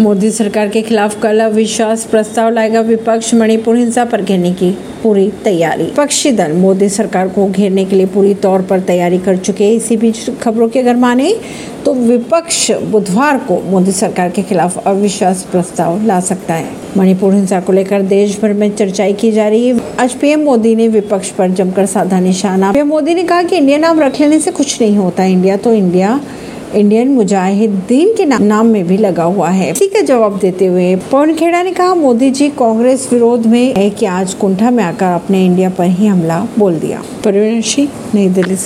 मोदी सरकार के खिलाफ कल अविश्वास प्रस्ताव लाएगा विपक्ष, मणिपुर हिंसा पर घेरने की पूरी तैयारी। विपक्षी दल, मोदी सरकार को घेरने के लिए पूरी तौर पर तैयारी कर चुके हैं। इसी बीच खबरों के अगर माने तो विपक्ष बुधवार को मोदी सरकार के खिलाफ अविश्वास प्रस्ताव ला सकता है। मणिपुर हिंसा को लेकर देश भर में चर्चाएँ की जा रही है। आज पीएम मोदी ने विपक्ष पर जमकर साधा निशाना। पीएम मोदी ने कहा कि इंडिया नाम रख लेने से कुछ नहीं होता। इंडिया तो इंडिया इंडियन मुजाहिदीन के नाम में भी लगा हुआ है। इसी का जवाब देते हुए पवन खेड़ा ने कहा, मोदी जी, कांग्रेस विरोध में है कि आज कुंठा में आकर अपने इंडिया पर ही हमला बोल दिया। परवीन सिंह, नई दिल्ली